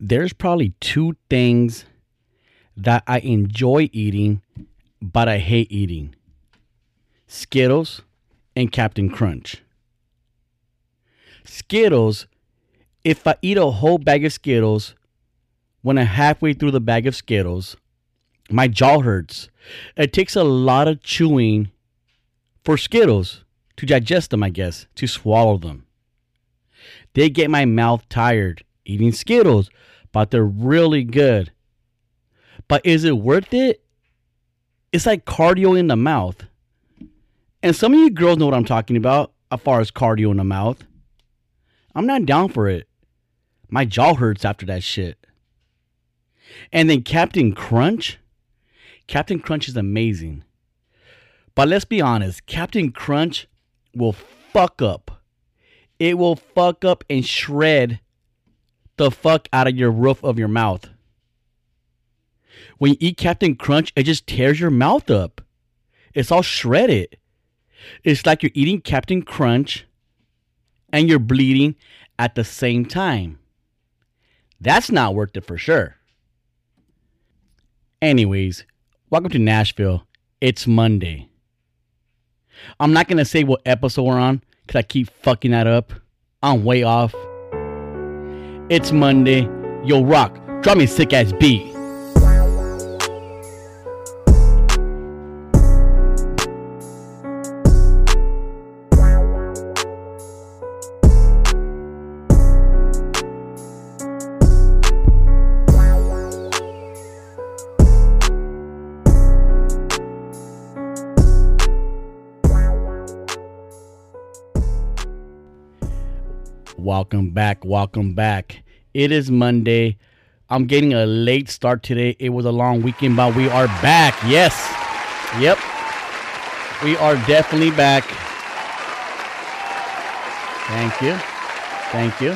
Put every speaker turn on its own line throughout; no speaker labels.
there's probably two things that I enjoy eating, but I hate eating Skittles and Captain Crunch. Skittles, if I eat a whole bag of Skittles, when I'm halfway through the bag of Skittles, my jaw hurts. It takes a lot of chewing for Skittles to digest them, I guess, to swallow them. They get my mouth tired eating Skittles, but they're really good. But is it worth it? It's like cardio in the mouth. And some of you girls know what I'm talking about as far as cardio in the mouth. I'm not down for it. My jaw hurts after that shit. And then Captain Crunch. Captain Crunch is amazing. But let's be honest, Captain Crunch will fuck up. It will fuck up and shred the fuck out of your roof of your mouth. When you eat Captain Crunch, it just tears your mouth up. It's all shredded. It's like you're eating Captain Crunch and you're bleeding at the same time. That's not worth it for sure. Anyways, welcome to Nashville. It's Monday. I'm not going to say what episode we're on because I keep fucking that up. I'm way off. It's Monday. Yo, Rock, drop me sick ass beat. Welcome back. Welcome back. It is Monday. I'm getting a late start today. It was a long weekend, but we are back. Yes. Yep. We are definitely back. Thank you. Thank you.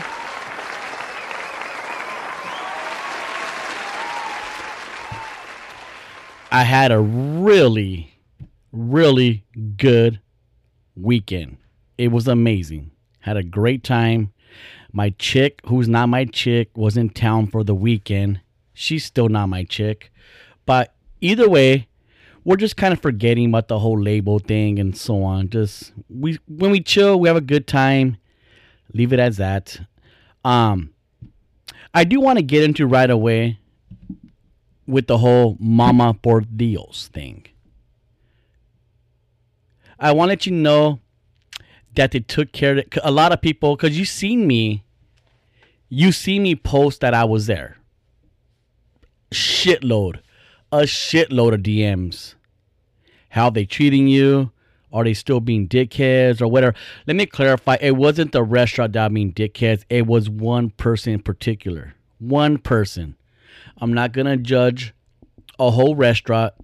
I had a really, really good weekend. It was amazing. Had a great time. My chick, who's not my chick, was in town for the weekend. She's still not my chick. But either way, we're just kind of forgetting about the whole label thing and so on. Just we when we chill, we have a good time. Leave it as that. Um I do want to get into right away with the whole Mama por Dios thing. I want to know that they took care of it. A lot of people, because you've seen me, you see me post that I was there. Shitload, a shitload of DMs. How they treating you? Are they still being dickheads or whatever? Let me clarify. It wasn't the restaurant that being dickheads. It was one person in particular. One person. I'm not gonna judge a whole restaurant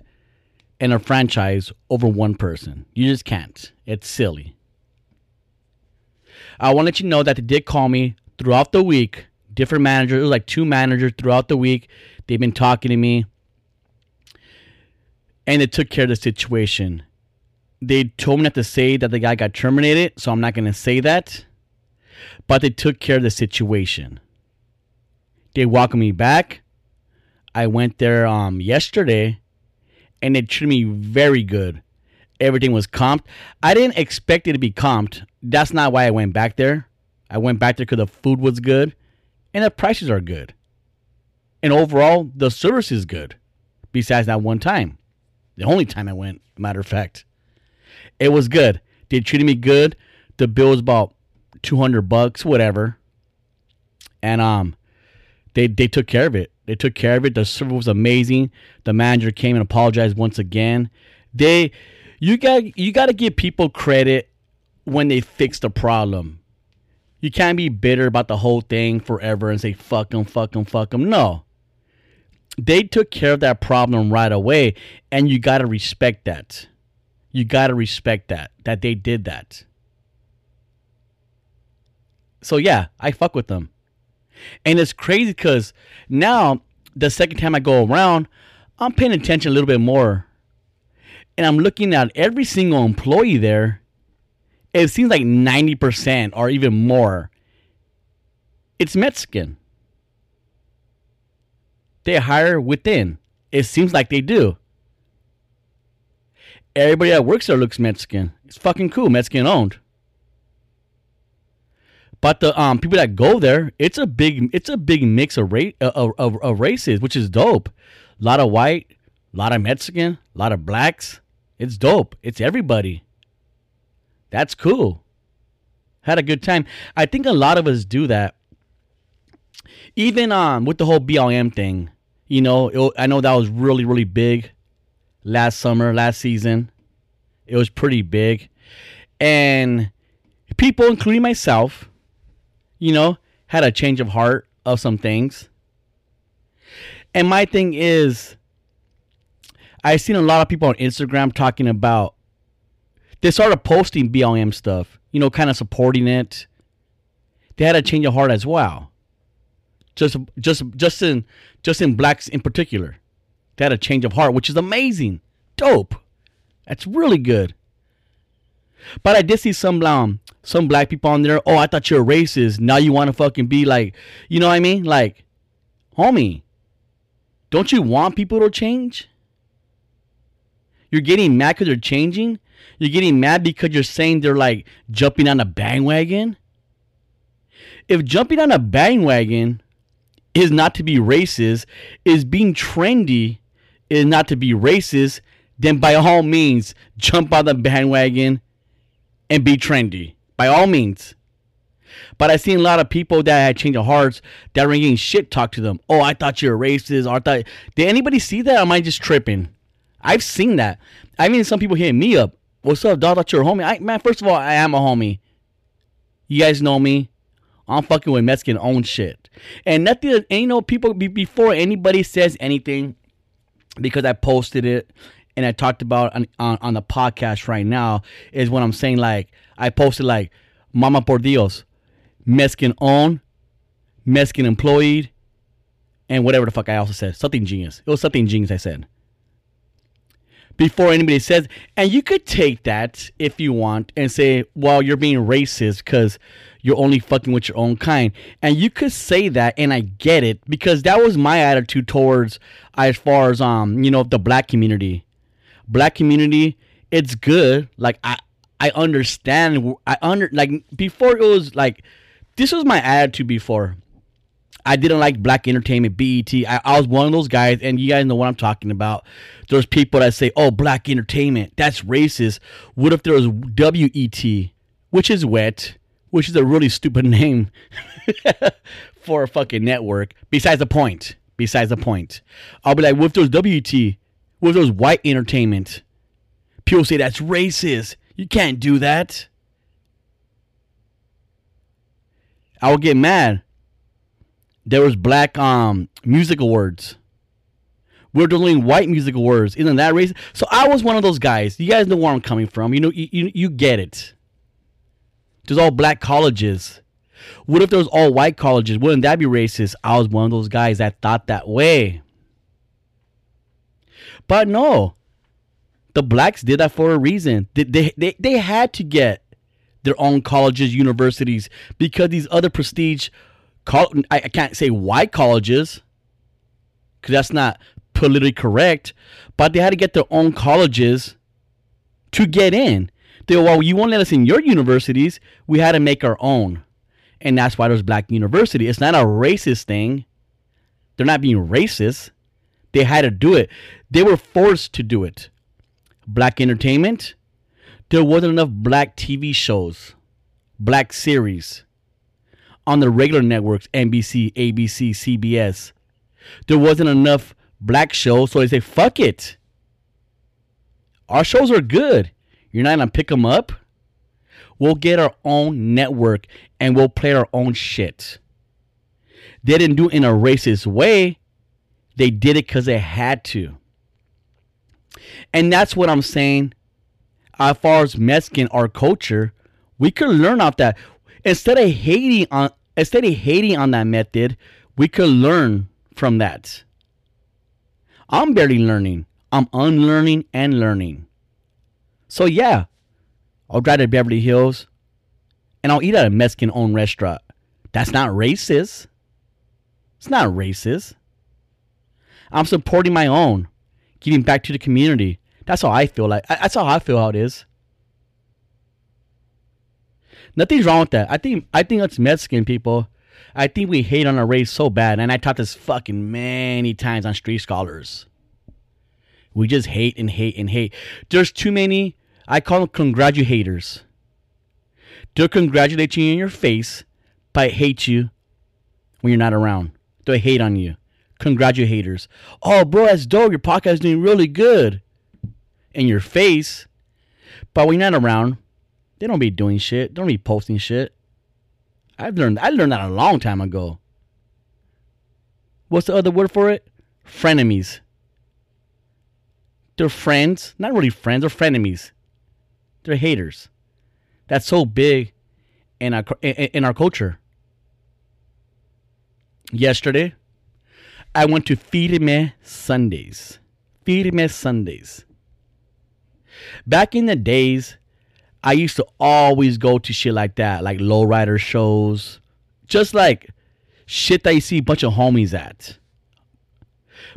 and a franchise over one person. You just can't. It's silly. I want to let you know that they did call me throughout the week. Different managers, like two managers throughout the week. They've been talking to me, and they took care of the situation. They told me not to say that the guy got terminated, so I'm not going to say that. But they took care of the situation. They welcomed me back. I went there um yesterday, and they treated me very good everything was comped. I didn't expect it to be comped. That's not why I went back there. I went back there because the food was good and the prices are good. And overall, the service is good. Besides that one time, the only time I went, matter of fact, it was good. They treated me good. The bill was about two hundred bucks, whatever. And um, they they took care of it. They took care of it. The service was amazing. The manager came and apologized once again. They you got you got to give people credit when they fix the problem. You can't be bitter about the whole thing forever and say fuck them, fuck them, fuck them. No. They took care of that problem right away and you got to respect that. You got to respect that that they did that. So yeah, I fuck with them. And it's crazy cuz now the second time I go around, I'm paying attention a little bit more and I'm looking at every single employee there, it seems like 90% or even more, it's Mexican. they hire within. It seems like they do. Everybody that works there looks Mexican. It's fucking cool, Mexican owned. But the um people that go there, it's a big it's a big mix of race of, of, of races, which is dope. A lot of white, a lot of Mexican, a lot of blacks. It's dope. It's everybody. That's cool. Had a good time. I think a lot of us do that. Even um with the whole BLM thing, you know, it, I know that was really really big last summer, last season. It was pretty big. And people including myself, you know, had a change of heart of some things. And my thing is I've seen a lot of people on Instagram talking about they started posting BLM stuff, you know, kind of supporting it. They had a change of heart as well. Just just just in just in blacks in particular. They had a change of heart, which is amazing. Dope. That's really good. But I did see some um some black people on there. Oh, I thought you're racist. Now you want to fucking be like, you know what I mean? Like, homie, don't you want people to change? You're getting mad because they're changing. You're getting mad because you're saying they're like jumping on a bandwagon. If jumping on a bandwagon is not to be racist, is being trendy is not to be racist, then by all means jump on the bandwagon and be trendy. By all means. But I've seen a lot of people that had changed their hearts that were getting shit talked to them. Oh, I thought you were racist. Or I thought did anybody see that? Or am I just tripping? I've seen that. I've seen some people hitting me up. What's up, dog? You're a homie. I, man, first of all, I am a homie. You guys know me. I'm fucking with Mexican own shit. And nothing, and you know, people, before anybody says anything, because I posted it and I talked about on, on, on the podcast right now, is what I'm saying. Like, I posted, like, Mama por Dios, Mexican owned, Mexican employed, and whatever the fuck I also said. Something genius. It was something genius I said before anybody says. And you could take that if you want and say, well, you're being racist because you're only fucking with your own kind. And you could say that, and I get it because that was my attitude towards as far as um you know the black community, black community. It's good. Like I I understand. I under like before it was like this was my attitude before. I didn't like black entertainment, BET. I, I, was one of those guys, and you guys know what I'm talking about. There's people that say, oh, black entertainment, that's racist. What if there was WET, which is wet, which is a really stupid name for a fucking network? Besides the point. Besides the point. I'll be like, what if there's WET? What if there's white entertainment? People say that's racist. You can't do that. I would get mad there was black um music awards. We're doing white music awards. Isn't that racist? So I was one of those guys. You guys know where I'm coming from. You know, you, you, you get it. There's all black colleges. What if there was all white colleges? Wouldn't that be racist? I was one of those guys that thought that way. But no, the blacks did that for a reason. They, they, they, they had to get their own colleges, universities, because these other prestige I can't say white colleges because that's not politically correct, but they had to get their own colleges to get in. They were, well, you won't let us in your universities. We had to make our own. And that's why there's black university. It's not a racist thing. They're not being racist. They had to do it. They were forced to do it. Black entertainment. There wasn't enough black TV shows, black series on the regular networks NBC, ABC, CBS. There wasn't enough black shows, so they say, fuck it. Our shows are good. You're not to pick them up? We'll get our own network and we'll play our own shit. They didn't do it in a racist way. They did it because they had to. And that's what I'm saying. As far as Mexican, our culture, we could learn off that. Instead of hating on Instead of hating on that method, we could learn from that. I'm barely learning. I'm unlearning and learning. So yeah, I'll drive to Beverly Hills and I'll eat at a Mexican owned restaurant. That's not racist. It's not racist. I'm supporting my own, giving back to the community. That's how I feel like. That's how I feel how it is. Nothing's wrong with that. I think I think it's Mexican people. I think we hate on our race so bad, and I taught this fucking many times on Street Scholars. We just hate and hate and hate. There's too many. I call them congratulators. They'll congratulate you in your face, but hate you when you're not around. They'll hate on you. Congratulators. Oh, bro, that's dope. Your podcast is doing really good. In your face. But when you're not around, they don't be doing shit. They don't be posting shit. I've learned I learned that a long time ago. What's the other word for it? Frenemies. They're friends, not really friends, they're frenemies. They're haters. That's so big in our in our culture. Yesterday, I went to Firme Sundays. Firme Sundays. Back in the days, I used to always go to shit like that, like lowrider shows, just like shit that you see a bunch of homies at.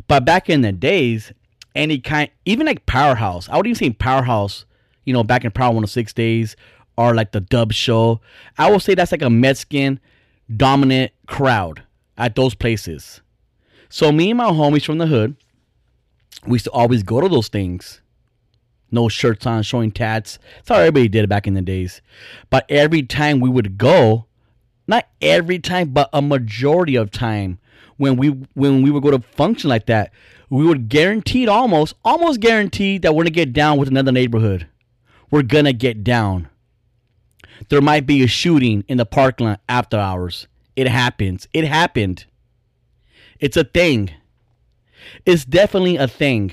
But back in the days, any kind, even like Powerhouse, I would even say Powerhouse, you know, back in Power 106 days, or like the Dub Show. I would say that's like a Mexican dominant crowd at those places. So me and my homies from the hood, we used to always go to those things no shirts on, showing tats. That's how everybody did it back in the days. But every time we would go, not every time, but a majority of time, when we when we would go to function like that, we would guaranteed almost almost guaranteed that we're gonna get down with another neighborhood. We're gonna get down. There might be a shooting in the parking lot after hours. It happens. It happened. It's a thing. It's definitely a thing.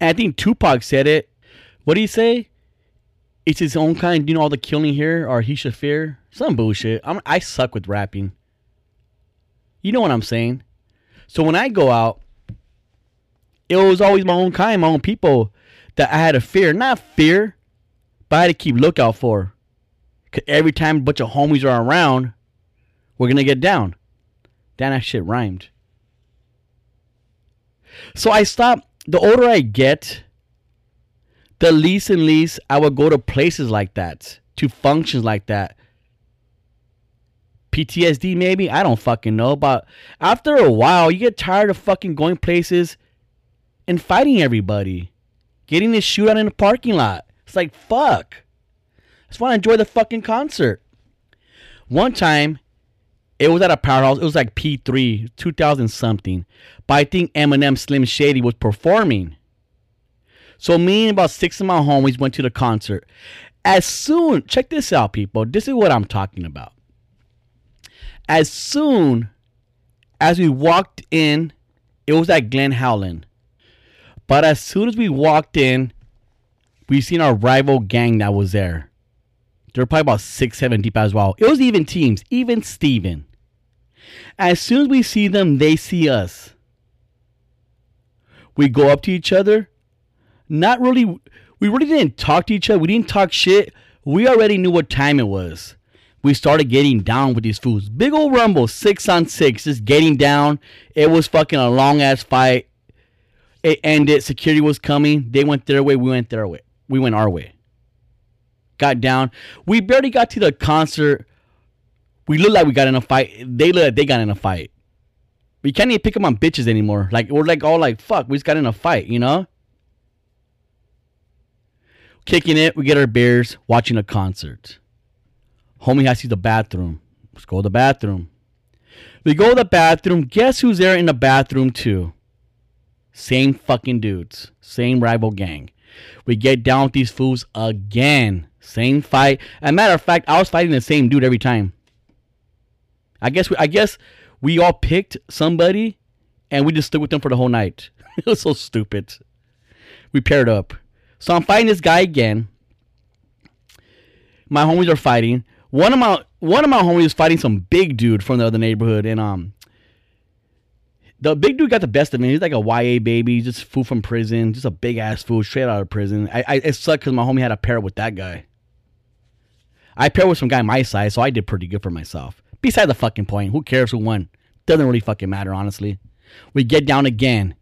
And I think Tupac said it. What did he say? It's his own kind, you know, all the killing here, or he should fear. Some bullshit. I'm, I suck with rapping. You know what I'm saying? So when I go out, it was always my own kind, my own people that I had to fear. Not fear, but I had to keep lookout for. Cause every time a bunch of homies are around, we're gonna get down. Damn, that shit rhymed. So I stopped the older I get, the least and least I would go to places like that, to functions like that. PTSD maybe, I don't fucking know, but after a while you get tired of fucking going places and fighting everybody. Getting this shootout in the parking lot. It's like fuck. I just want to enjoy the fucking concert. One time it was at a powerhouse. It was like P3, 2000 something. But I think Eminem Slim Shady was performing. So me and about six of my homies went to the concert. As soon, check this out, people. This is what I'm talking about. As soon as we walked in, it was at Glen Helen. But as soon as we walked in, we seen our rival gang that was there. They're probably about six, seven deep as well. It was even teams, even Steven. As soon as we see them, they see us. We go up to each other. Not really, we really didn't talk to each other. We didn't talk shit. We already knew what time it was. We started getting down with these fools. Big old rumble, six on six, just getting down. It was fucking a long ass fight. It ended. Security was coming. They went their way. We went their way. We went our way got down. We barely got to the concert. We look like we got in a fight. They look like they got in a fight. We can't even pick them on bitches anymore. Like we're like all like fuck. We just got in a fight, you know. Kicking it, we get our beers, watching a concert. Homie has to the bathroom. Let's go to the bathroom. We go to the bathroom. Guess who's there in the bathroom too? Same fucking dudes. Same rival gang. We get down with these fools again. Same fight. As a matter of fact, I was fighting the same dude every time. I guess we, I guess we all picked somebody, and we just stood with them for the whole night. it was so stupid. We paired up. So I'm fighting this guy again. My homies are fighting. One of my one of my homies is fighting some big dude from the other neighborhood, and um, the big dude got the best of me. He's like a YA baby, just fool from prison, just a big ass fool straight out of prison. I, I it sucked because my homie had a pair with that guy. I paired with some guy my size, so I did pretty good for myself. Beside the fucking point, who cares who won? Doesn't really fucking matter, honestly. We get down again.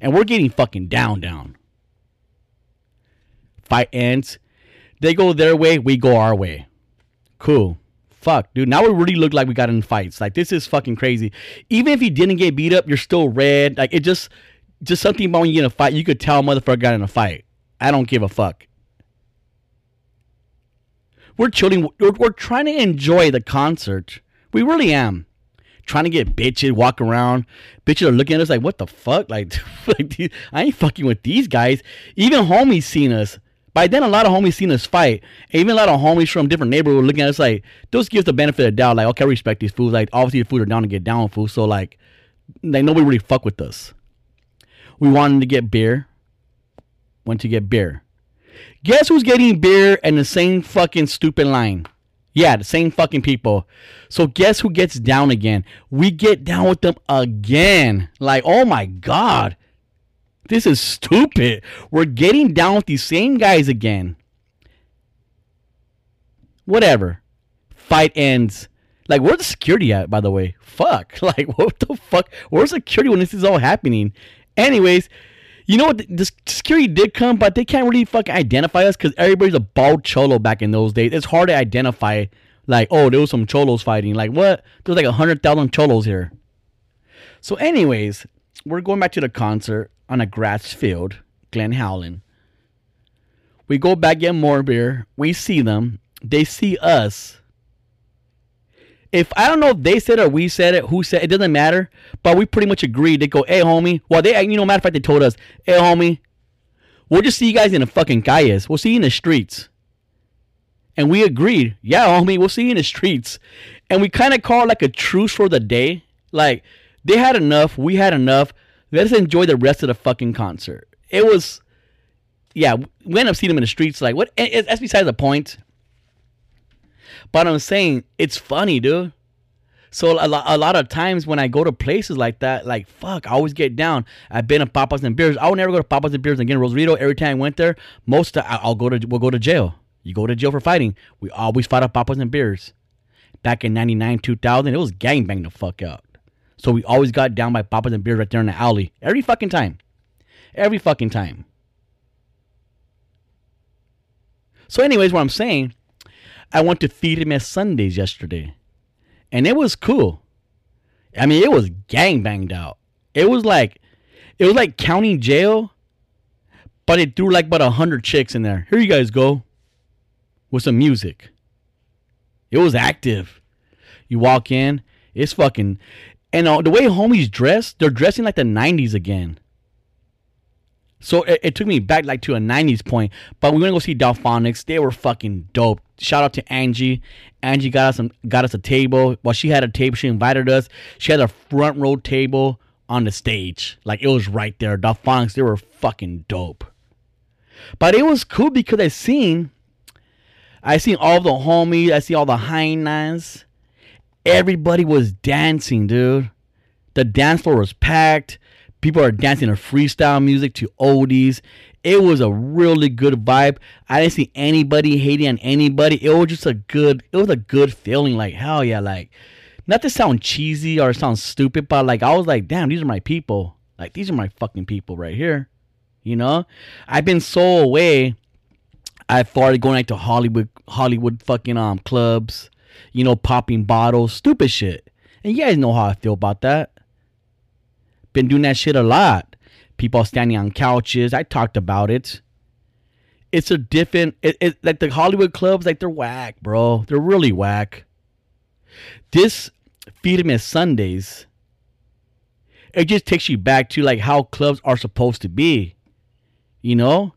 And we're getting fucking down, down. Fight ends. They go their way, we go our way. Cool. Fuck, dude. Now we really look like we got in fights. Like this is fucking crazy. Even if he didn't get beat up, you're still red. Like it just, just something about when you get in a fight. You could tell motherfucker got in a fight. I don't give a fuck. We're chilling. We're, we're trying to enjoy the concert. We really am. Trying to get bitches walk around. Bitches are looking at us like, what the fuck? Like, like I ain't fucking with these guys. Even homies seen us. By then, a lot of homies seen us fight. Even a lot of homies from different neighborhoods looking at us like, those gives the benefit of the doubt. Like, okay, I respect these fools. Like, obviously, the fools are down to get down fools. So, like, like nobody really fuck with us. We wanted to get beer. Went to get beer. Guess who's getting beer and the same fucking stupid line? Yeah, the same fucking people. So guess who gets down again? We get down with them again. Like, oh my god. This is stupid. We're getting down with these same guys again. Whatever. Fight ends. Like, where's the security at, by the way? Fuck. Like, what the fuck? Where's security when this is all happening? Anyways, you know what? The security did come, but they can't really fucking identify us because everybody's a bald cholo back in those days. It's hard to identify, like, oh, there was some cholos fighting. Like, what? There's like a hundred thousand cholos here. So, anyways, we're going back to the concert on a grass field, Glen Helen. We go back get more beer. We see them. They see us. If I don't know if they said it or we said it, who said it, it doesn't matter. But we pretty much agreed. They go, hey homie. Well, they you know matter of fact they told us, hey homie, we'll just see you guys in the fucking calles. We'll see you in the streets. And we agreed, yeah, homie, we'll see you in the streets. And we kind of called like a truce for the day. Like they had enough, we had enough. Let's enjoy the rest of the fucking concert. It was, yeah, we ended up seeing them in the streets. Like what? That's besides the point. But I'm saying it's funny, dude. So a lot, a lot of times when I go to places like that, like fuck, I always get down. I've been at Papas and Beers. I will never go to Papas and Beers again. Rosarito. Every time I went there, most of, I'll go to we'll go to jail. You go to jail for fighting. We always fought at Papas and Beers. Back in '99, 2000, it was gang bang the fuck out. So we always got down by Papas and Beers right there in the alley every fucking time, every fucking time. So, anyways, what I'm saying I went to feed him at Sundays yesterday, and it was cool. I mean, it was gang banged out. It was like, it was like county jail, but it threw like about a hundred chicks in there. Here you guys go, with some music. It was active. You walk in, it's fucking, and uh, the way homies dress, they're dressing like the '90s again. So it, it, took me back like to a 90s point. But we went to go see Delfonics. They were fucking dope. Shout out to Angie. Angie got us some, got us a table. Well, she had a table. She invited us. She had a front row table on the stage. Like it was right there. Delfonics, they were fucking dope. But it was cool because I seen I seen all the homies. I see all the high nines. Everybody was dancing, dude. The dance floor was packed. People are dancing to freestyle music to oldies. It was a really good vibe. I didn't see anybody hating on anybody. It was just a good. It was a good feeling. Like hell yeah. Like not to sound cheesy or sound stupid, but like I was like, damn, these are my people. Like these are my fucking people right here. You know, I've been so away. I started going like to Hollywood, Hollywood fucking um clubs. You know, popping bottles, stupid shit. And you guys know how I feel about that. Been doing that shit a lot. People standing on couches. I talked about it. It's a different, it, it, like the Hollywood clubs, like they're whack, bro. They're really whack. This Firme Sundays, it just takes you back to like how clubs are supposed to be. You know?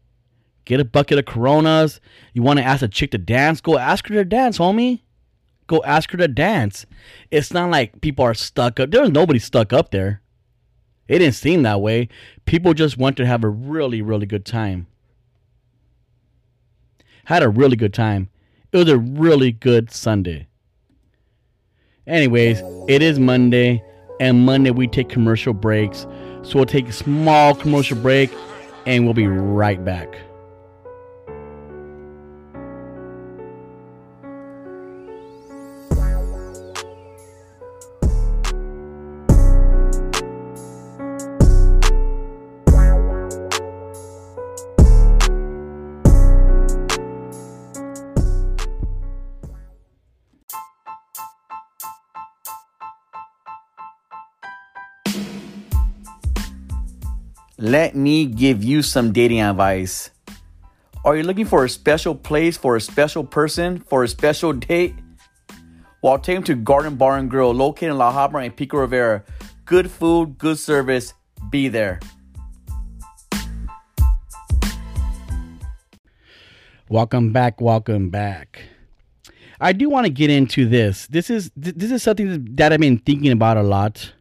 Get a bucket of Coronas. You want to ask a chick to dance? Go ask her to dance, homie. Go ask her to dance. It's not like people are stuck up. There's nobody stuck up there. It didn't seem that way. People just went to have a really, really good time. Had a really good time. It was a really good Sunday. Anyways, it is Monday, and Monday we take commercial breaks. So we'll take a small commercial break, and we'll be right back. Let me give you some dating advice. Are you looking for a special place for a special person for a special date? Well, I'll take them to Garden Bar and Grill, located in La Habra and Pico Rivera. Good food, good service. Be there. Welcome back. Welcome back. I do want to get into this. This is this is something that I've been thinking about a lot.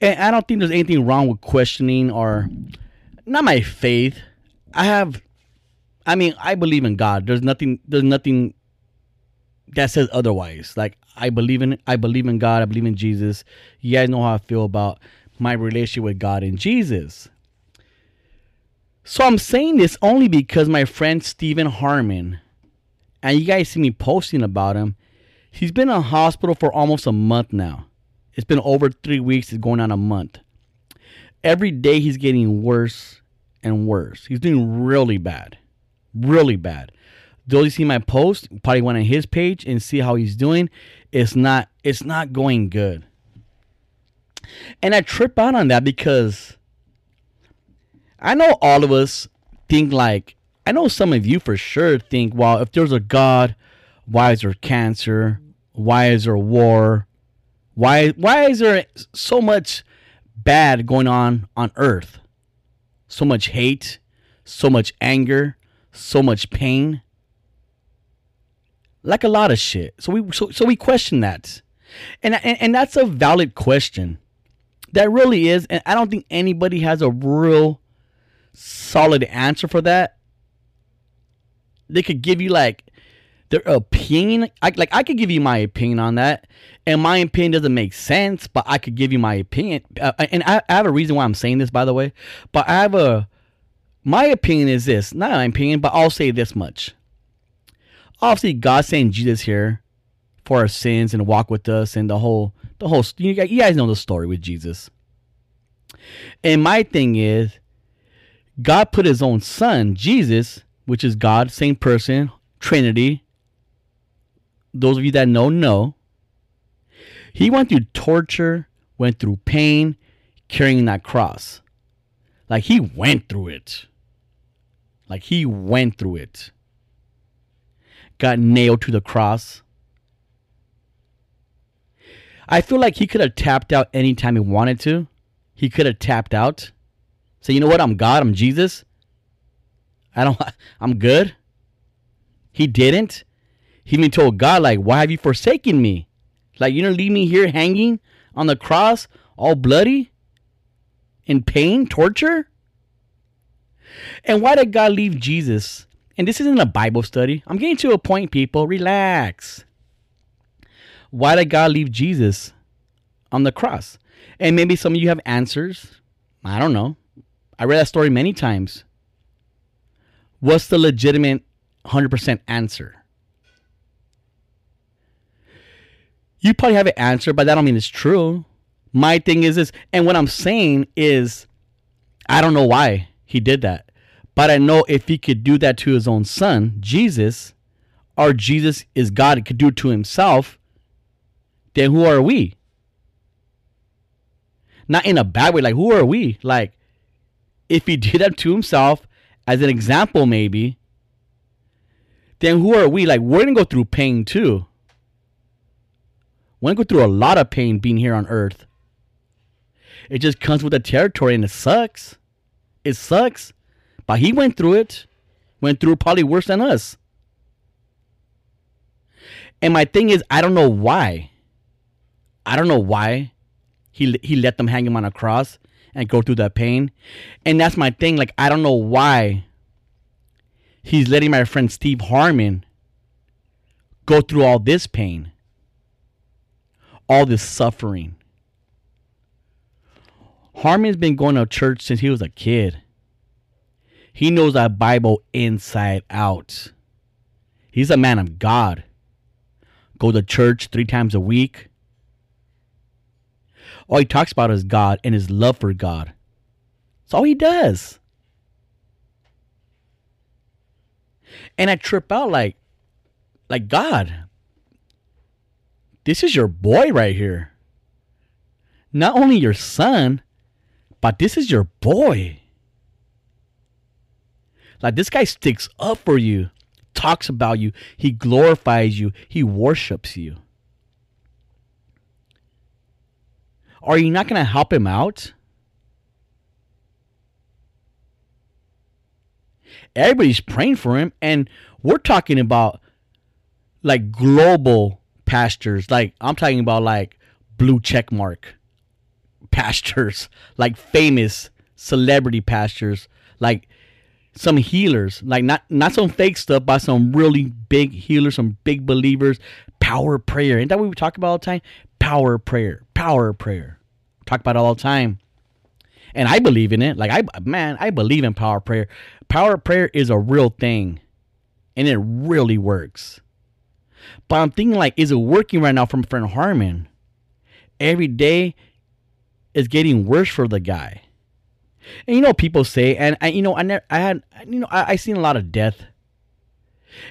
And I don't think there's anything wrong with questioning or not my faith. I have I mean, I believe in God. There's nothing there's nothing that says otherwise. Like I believe in I believe in God, I believe in Jesus. You guys know how I feel about my relationship with God and Jesus. So I'm saying this only because my friend Stephen Harmon, and you guys see me posting about him, he's been in hospital for almost a month now. It's been over three weeks. It's going on a month. Every day he's getting worse and worse. He's doing really bad. Really bad. Those you see my post, probably went on his page and see how he's doing. It's not it's not going good. And I trip out on that because I know all of us think like I know some of you for sure think, well, if there's a God, why is there cancer? Why is there war? Why why is there so much bad going on on earth? So much hate, so much anger, so much pain. Like a lot of shit. So we so, so we question that. And, and and that's a valid question. That really is and I don't think anybody has a real solid answer for that. They could give you like their opinion. I, like I could give you my opinion on that, and my opinion doesn't make sense, but I could give you my opinion. Uh, and I, I, have a reason why I'm saying this, by the way. But I have a my opinion is this, not my opinion, but I'll say this much. Obviously, God sent Jesus here for our sins and walk with us, and the whole the whole you guys know the story with Jesus. And my thing is, God put His own Son, Jesus, which is God, same person, Trinity, those of you that know, know. He went through torture, went through pain, carrying that cross. Like he went through it. Like he went through it. Got nailed to the cross. I feel like he could have tapped out anytime he wanted to. He could have tapped out. Say, you know what? I'm God. I'm Jesus. I don't. I'm good. He didn't. He even told God, like, why have you forsaken me? Like, you know, leave me here hanging on the cross, all bloody, in pain, torture? And why did God leave Jesus? And this isn't a Bible study. I'm getting to a point, people. Relax. Why did God leave Jesus on the cross? And maybe some of you have answers. I don't know. I read that story many times. What's the legitimate 100% answer? You probably have an answer, but that don't mean it's true. My thing is this, and what I'm saying is, I don't know why he did that, but I know if he could do that to his own son, Jesus, or Jesus is God, could do it to himself, then who are we? Not in a bad way, like who are we? Like, if he did that to himself, as an example, maybe, then who are we? Like, we're gonna go through pain too. Go through a lot of pain being here on Earth. It just comes with the territory and it sucks. It sucks. But he went through it. Went through probably worse than us. And my thing is, I don't know why. I don't know why he he let them hang him on a cross and go through that pain. And that's my thing. Like I don't know why he's letting my friend Steve Harmon go through all this pain all this suffering. Harmon's been going to church since he was a kid. He knows that Bible inside out. He's a man of God. Go to church three times a week. All he talks about is God and his love for God. That's all he does. And I trip out like, like God, this is your boy right here. Not only your son, but this is your boy. Like this guy sticks up for you, talks about you, he glorifies you, he worships you. Are you not going to help him out? Everybody's praying for him, and we're talking about like global pastors. Like I'm talking about like blue check mark pastures, like famous celebrity pastures, like some healers, like not not some fake stuff, but some really big healers, some big believers. Power prayer, ain't that what we talk about all the time? Power prayer, power prayer. Talk about all the time, and I believe in it. Like I, man, I believe in power prayer. Power prayer is a real thing, and it really works. But I'm thinking, like, is it working right now from friend Harmon? Every day is getting worse for the guy. And you know, people say, and, and you know, I never, I had, you know, I, I seen a lot of death.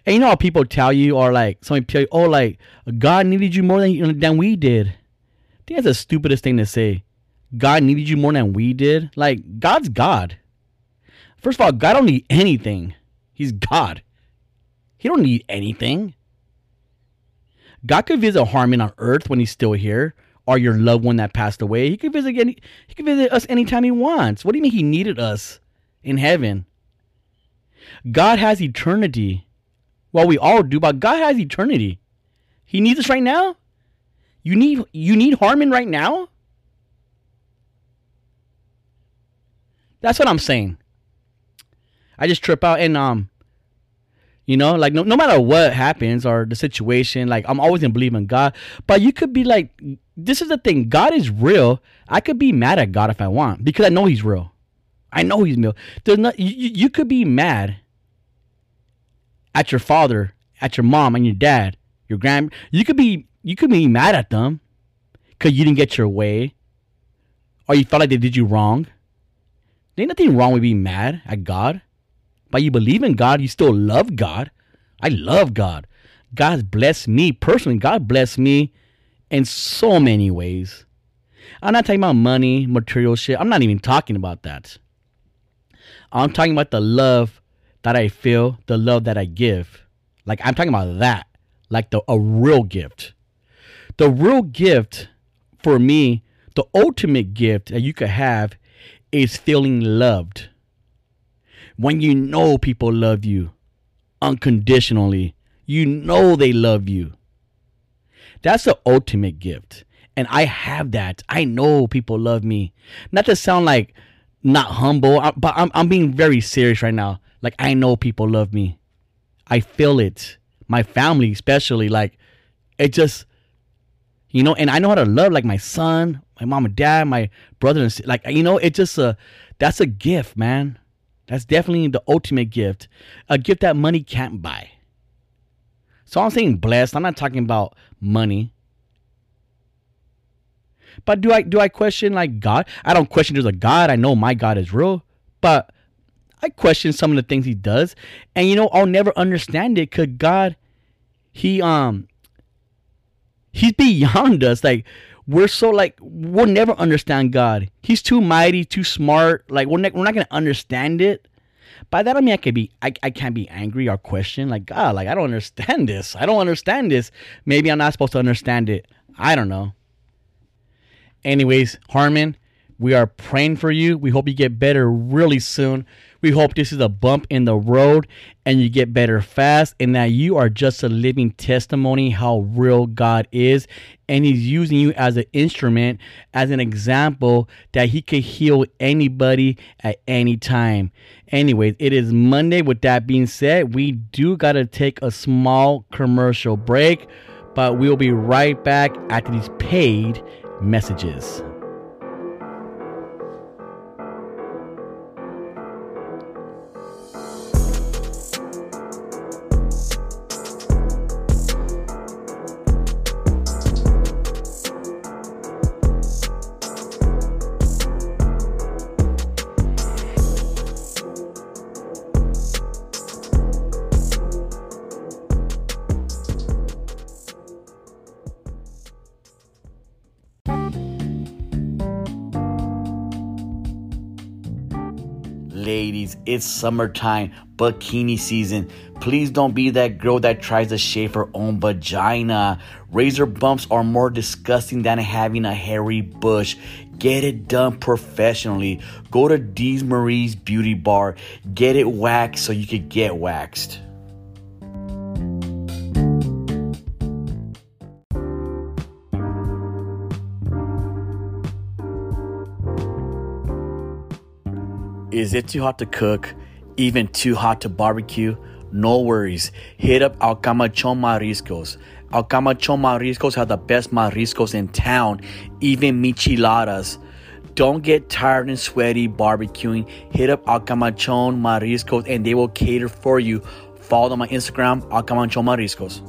And you know how people tell you, or like somebody tell you, oh, like God needed you more than than we did. I think that's the stupidest thing to say. God needed you more than we did. Like God's God. First of all, God don't need anything. He's God. He don't need anything. God could visit Harmon on earth when he's still here, or your loved one that passed away. He could visit any he could visit us anytime he wants. What do you mean he needed us in heaven? God has eternity. Well, we all do, but God has eternity. He needs us right now? You need you need Harmon right now? That's what I'm saying. I just trip out and um you know, like no, no matter what happens or the situation, like I'm always gonna believe in God. But you could be like, this is the thing. God is real. I could be mad at God if I want because I know He's real. I know He's real. There's not. You, you could be mad at your father, at your mom, and your dad, your grand. You could be. You could be mad at them because you didn't get your way, or you felt like they did you wrong. There ain't nothing wrong with being mad at God but you believe in God, you still love God. I love God. God's blessed me personally. God blessed me in so many ways. I'm not talking about money, material shit. I'm not even talking about that. I'm talking about the love that I feel, the love that I give. Like I'm talking about that, like the a real gift. The real gift for me, the ultimate gift that you could have is feeling loved when you know people love you unconditionally, you know they love you. That's the ultimate gift. And I have that. I know people love me. Not to sound like not humble, but I'm, I'm being very serious right now. Like, I know people love me. I feel it. My family, especially. Like, it just, you know, and I know how to love, like, my son, my mom and dad, my brother, and like, you know, it just, a, that's a gift, man. That's definitely the ultimate gift, a gift that money can't buy. So I'm saying blessed. I'm not talking about money. But do I do I question like God? I don't question there's a God. I know my God is real, but I question some of the things he does. And you know, I'll never understand it cuz God he um he's beyond us. Like we're so like we'll never understand God. He's too mighty, too smart. Like we're not, we're not gonna understand it. By that I mean I can be I, I can't be angry or question like God like I don't understand this. I don't understand this. Maybe I'm not supposed to understand it. I don't know. Anyways, Harmon, we are praying for you. We hope you get better really soon. We hope this is a bump in the road and you get better fast and that you are just a living testimony how real God is and he's using you as an instrument as an example that he could heal anybody at any time. Anyways, it is Monday. With that being said, we do got to take a small commercial break, but we'll be right back after these paid messages. Summertime, bikini season. Please don't be that girl that tries to shave her own vagina. Razor bumps are more disgusting than having a hairy bush. Get it done professionally. Go to Dee's Marie's Beauty Bar. Get it waxed so you can get waxed. Is it too hot to cook? Even too hot to barbecue? No worries. Hit up Alcamachon Mariscos. Alcamachon Mariscos have the best mariscos in town, even micheladas. Don't get tired and sweaty barbecuing. Hit up Alcamachon Mariscos and they will cater for you. Follow them on Instagram, Alcamachon Mariscos.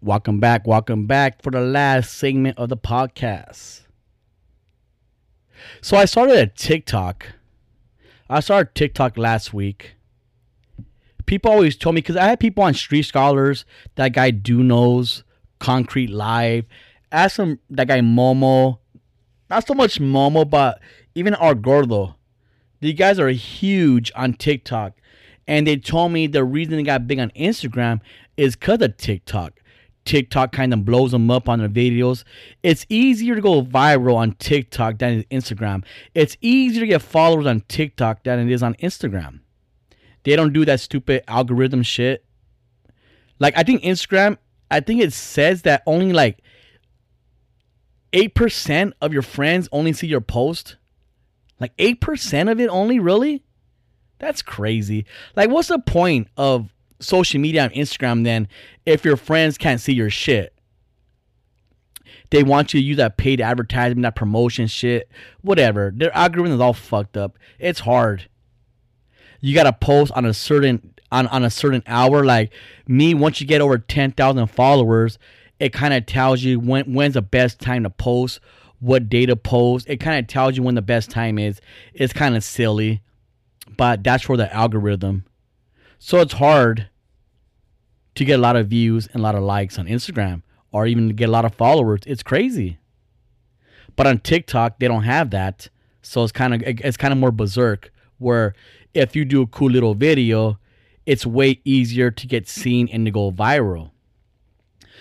Welcome back. Welcome back for the last segment of the podcast. So I started a TikTok. I started TikTok last week. People always told me because I had people on Street Scholars, that guy Do Knows, Concrete Live, ask him that guy Momo, not so much Momo, but even our Gordo. These guys are huge on TikTok, and they told me the reason they got big on Instagram is because of TikTok. TikTok kind of blows them up on their videos. It's easier to go viral on TikTok than Instagram. It's easier to get followers on TikTok than it is on Instagram. They don't do that stupid algorithm shit. Like I think Instagram, I think it says that only like 8% of your friends only see your post. Like 8% of it only, really? That's crazy. Like what's the point of social media on Instagram then if your friends can't see your shit? They want you to use that paid advertisement, that promotion shit, whatever. Their algorithm is all fucked up. It's hard. You gotta post on a certain on, on a certain hour. Like me, once you get over ten thousand followers, it kind of tells you when when's the best time to post, what day to post. It kind of tells you when the best time is. It's kind of silly, but that's for the algorithm. So it's hard to get a lot of views and a lot of likes on Instagram or even to get a lot of followers. It's crazy. But on TikTok, they don't have that. So it's kind of it's kind of more berserk where if you do a cool little video, it's way easier to get seen and to go viral.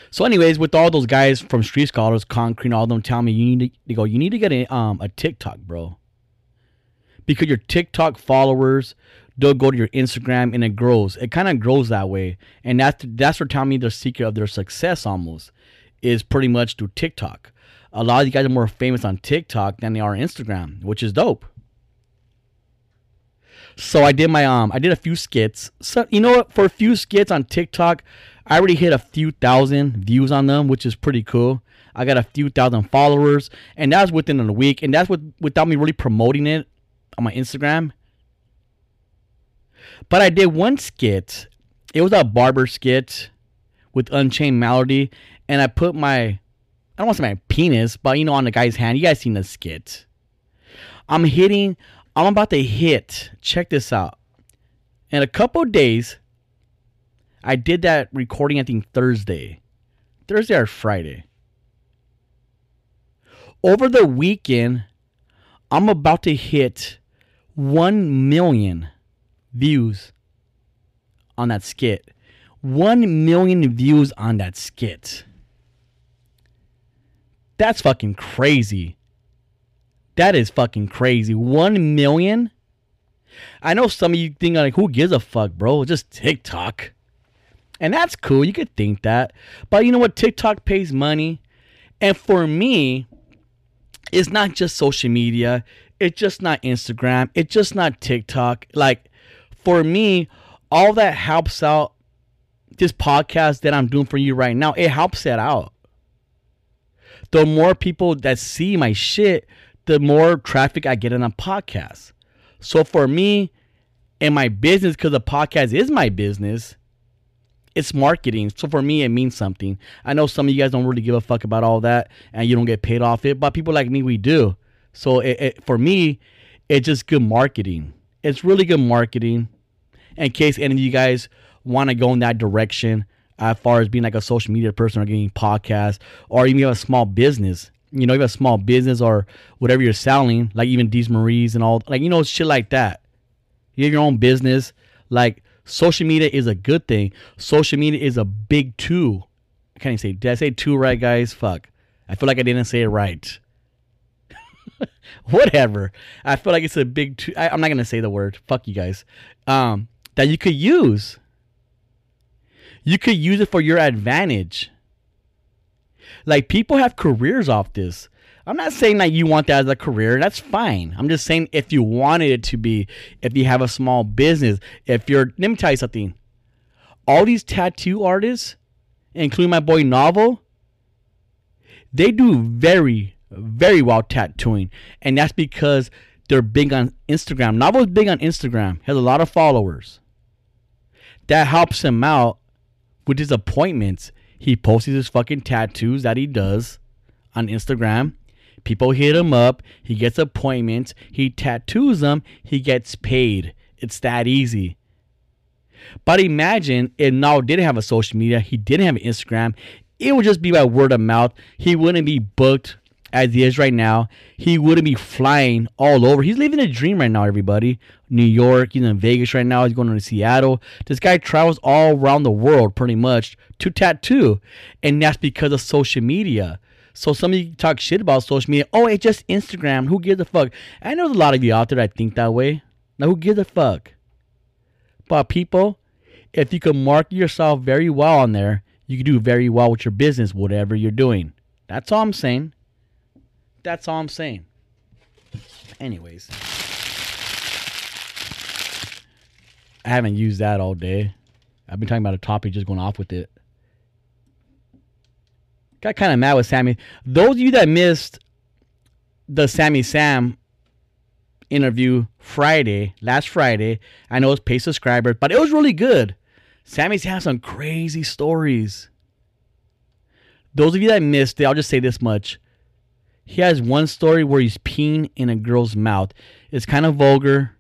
So, anyways, with all those guys from Street Scholars, Concrete, all them tell me you need to they go, you need to get a um a TikTok, bro. Because your TikTok followers, they'll go to your Instagram and it grows. It kind of grows that way. And that's that's what telling me the secret of their success almost is pretty much through TikTok. A lot of these guys are more famous on TikTok than they are on Instagram, which is dope. So I did my um I did a few skits. So you know what? For a few skits on TikTok, I already hit a few thousand views on them, which is pretty cool. I got a few thousand followers, and that's within a week, and that's with, without me really promoting it on my Instagram. But I did one skit. It was a barber skit with Unchained Melody, and I put my I don't want to say my penis, but you know, on the guy's hand. You guys seen the skit? I'm hitting. I'm about to hit. Check this out. In a couple days, I did that recording. I think Thursday, Thursday or Friday. Over the weekend, I'm about to hit one million views on that skit. 1 million views on that skit. That's fucking crazy. That is fucking crazy. 1 million? I know some of you think like who gives a fuck, bro? Just TikTok. And that's cool. You could think that. But you know what? TikTok pays money. And for me, it's not just social media. It's just not Instagram. It's just not TikTok. Like for me, all that helps out this podcast that I'm doing for you right now. It helps that out. The more people that see my shit, the more traffic I get in a podcast. So for me and my business, because the podcast is my business, it's marketing. So for me, it means something. I know some of you guys don't really give a fuck about all that and you don't get paid off it, but people like me, we do. So it, it, for me, it's just good marketing. It's really good marketing in case any of you guys want to go in that direction as far as being like a social media person or getting podcasts or even have a small business you know, you have a small business or whatever you're selling, like even D's Marie's and all, like, you know, shit like that. You have your own business. Like, social media is a good thing. Social media is a big. I can't even say, did I say two right, guys? Fuck. I feel like I didn't say it right. Whatever. I feel like it's a big. two. I, I'm not gonna say the word. Fuck you guys. Um, that you could use. You could use it for your advantage. Like people have careers off this. I'm not saying that you want that as a career. That's fine. I'm just saying if you wanted it to be, if you have a small business, if you're, let me tell you something. All these tattoo artists, including my boy Novel, they do very, very well tattooing. And that's because they're big on Instagram. Novel's big on Instagram, has a lot of followers. That helps him out with his appointments he posts his fucking tattoos that he does on Instagram. People hit him up. He gets appointments. He tattoos them. He gets paid. It's that easy. But imagine if now didn't have a social media, he didn't have an Instagram, it would just be by word of mouth. He wouldn't be booked as he is right now. He wouldn't be flying all over. He's living a dream right now, everybody. New York, he's in Vegas right now. He's going to Seattle. This guy travels all around the world pretty much to tattoo. And that's because of social media. So some of you talk shit about social media. Oh, it's just Instagram. Who gives a fuck? I know there's a lot of you out there that think that way. Now, who gives a fuck? But people, if you can market yourself very well on there, you can do very well with your business, whatever you're doing. That's all I'm saying. That's all I'm saying. Anyways, I haven't used that all day. I've been talking about a topic, just going off with it. Got kind of mad with Sammy. Those of you that missed the Sammy Sam interview Friday, last Friday, I know it's paid subscribers, but it was really good. Sammy's had some crazy stories. Those of you that missed it, I'll just say this much. He has one story where he's peeing in a girl's mouth. It's kind of vulgar.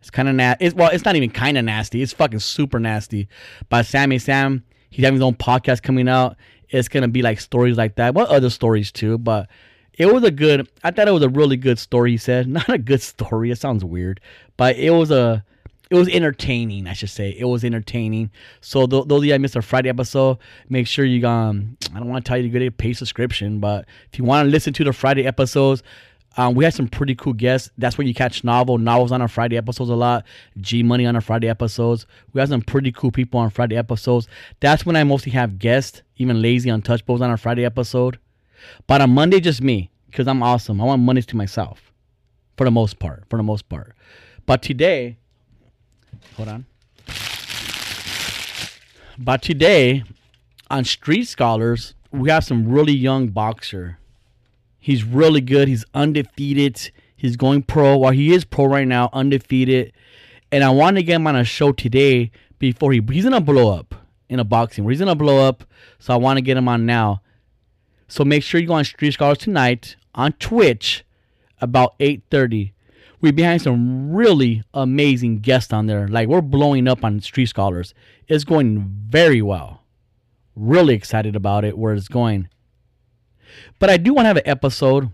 It's kind of nasty. Well, it's not even kind of nasty. It's fucking super nasty. By Sammy Sam, he's having his own podcast coming out. It's gonna be like stories like that. Well, other stories too. But it was a good. I thought it was a really good story. He said, not a good story. It sounds weird, but it was a it was entertaining. I should say it was entertaining. So th- those of you that missed our Friday episode, make sure you um. I don't want to tell you to get a paid subscription, but if you want to listen to the Friday episodes, um, we had some pretty cool guests. That's where you catch Novel. Novels on our Friday episodes a lot. G Money on our Friday episodes. We have some pretty cool people on Friday episodes. That's when I mostly have guests, even Lazy Untouchables on our Friday episode. But on Monday, just me, because I'm awesome. I want Mondays to myself, for the most part. For the most part. But today, hold on. But today, on Street Scholars, we have some really young boxer. He's really good. He's undefeated. He's going pro. While he is pro right now, undefeated. And I want to get him on a show today before he he's gonna blow up in a boxing. He's gonna blow up. So I want to get him on now. So make sure you go on Street Scholars tonight on Twitch about 8:30. We're behind some really amazing guests on there. Like we're blowing up on Street Scholars. It's going very well. Really excited about it where it's going. But I do want to have an episode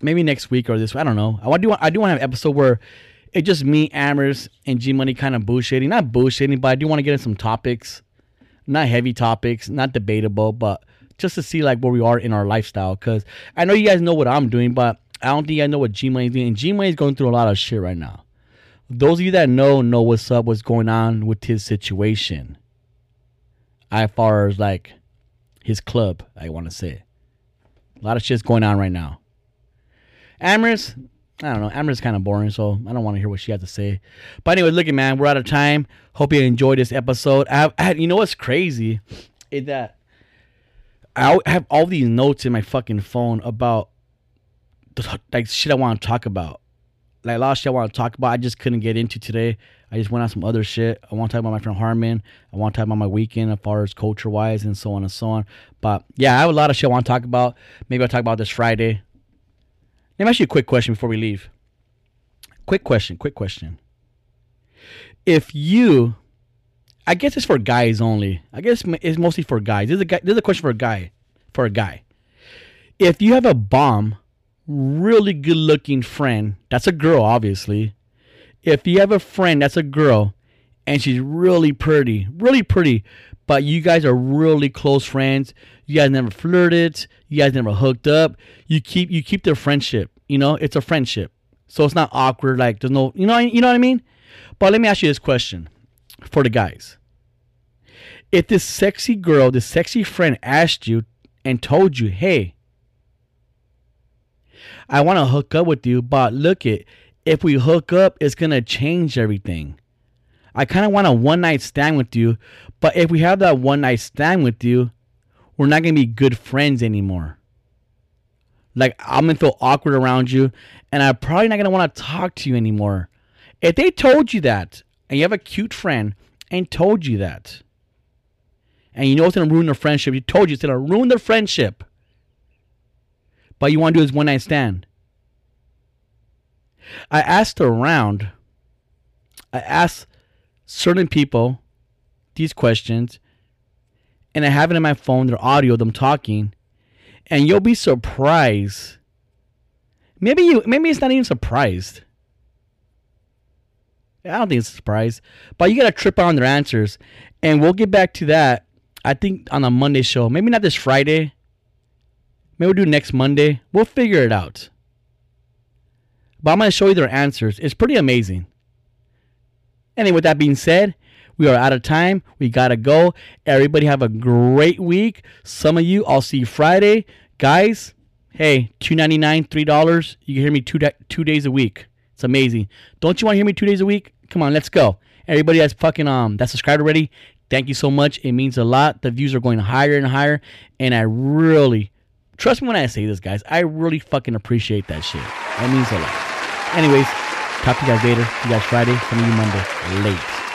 maybe next week or this I don't know. I want do I do want to have an episode where it's just me, Amers, and G Money kind of bullshitting. Not bullshitting, but I do want to get in some topics. Not heavy topics, not debatable, but just to see like where we are in our lifestyle. Cause I know you guys know what I'm doing, but I don't think I know what G is doing. G is going through a lot of shit right now. Those of you that know know what's up, what's going on with his situation. As far as like his club, I want to say. A lot of shit's going on right now. Amorous, I don't know. Amorous kind of boring, so I don't want to hear what she has to say. But anyway, look at man, we're out of time. Hope you enjoyed this episode. I I you know what's crazy is that I have all these notes in my fucking phone about like shit I want to talk about. Like a lot of shit I want to talk about, I just couldn't get into today. I just went on some other shit. I want to talk about my friend Harmon. I want to talk about my weekend as far as culture wise and so on and so on. But yeah, I have a lot of shit I want to talk about. Maybe I'll talk about this Friday. Let me ask you a quick question before we leave. Quick question, quick question. If you, I guess it's for guys only. I guess it's mostly for guys. This is a guy. This is a question for a guy, for a guy. If you have a bomb, really good looking friend, that's a girl, obviously. If you have a friend that's a girl and she's really pretty, really pretty, but you guys are really close friends, you guys never flirted, you guys never hooked up, you keep you keep their friendship. You know, it's a friendship. So it's not awkward, like there's no you know you know what I mean? But let me ask you this question for the guys. If this sexy girl, this sexy friend asked you and told you, hey, I want to hook up with you, but look it, if we hook up, it's gonna change everything. I kind of want a one night stand with you, but if we have that one night stand with you, we're not gonna be good friends anymore. Like I'm gonna feel awkward around you, and I'm probably not gonna want to talk to you anymore. If they told you that, and you have a cute friend and told you that, and you know it's gonna ruin the friendship, you told you it's gonna ruin the friendship but you want to do is one night stand. I asked around, I asked certain people these questions, and I have it in my phone, their audio, them talking, and you'll be surprised. Maybe you, maybe it's not even surprised. I don't think it's a surprise, but you gotta trip on their answers, and we'll get back to that. I think on a Monday show, maybe not this Friday, Maybe we'll do next Monday. We'll figure it out. But I'm going to show you their answers. It's pretty amazing. Anyway, with that being said, we are out of time. We got to go. Everybody have a great week. Some of you, I'll see you Friday. Guys, hey, $2.99, $3. You can hear me two, two days a week. It's amazing. Don't you want to hear me two days a week? Come on, let's go. Everybody that's fucking um that subscribed already, thank you so much. It means a lot. The views are going higher and higher, and I really, Trust me when I say this, guys. I really fucking appreciate that shit. That means a lot. Anyways, talk to you guys later. You guys Friday. Some of you Monday. Late.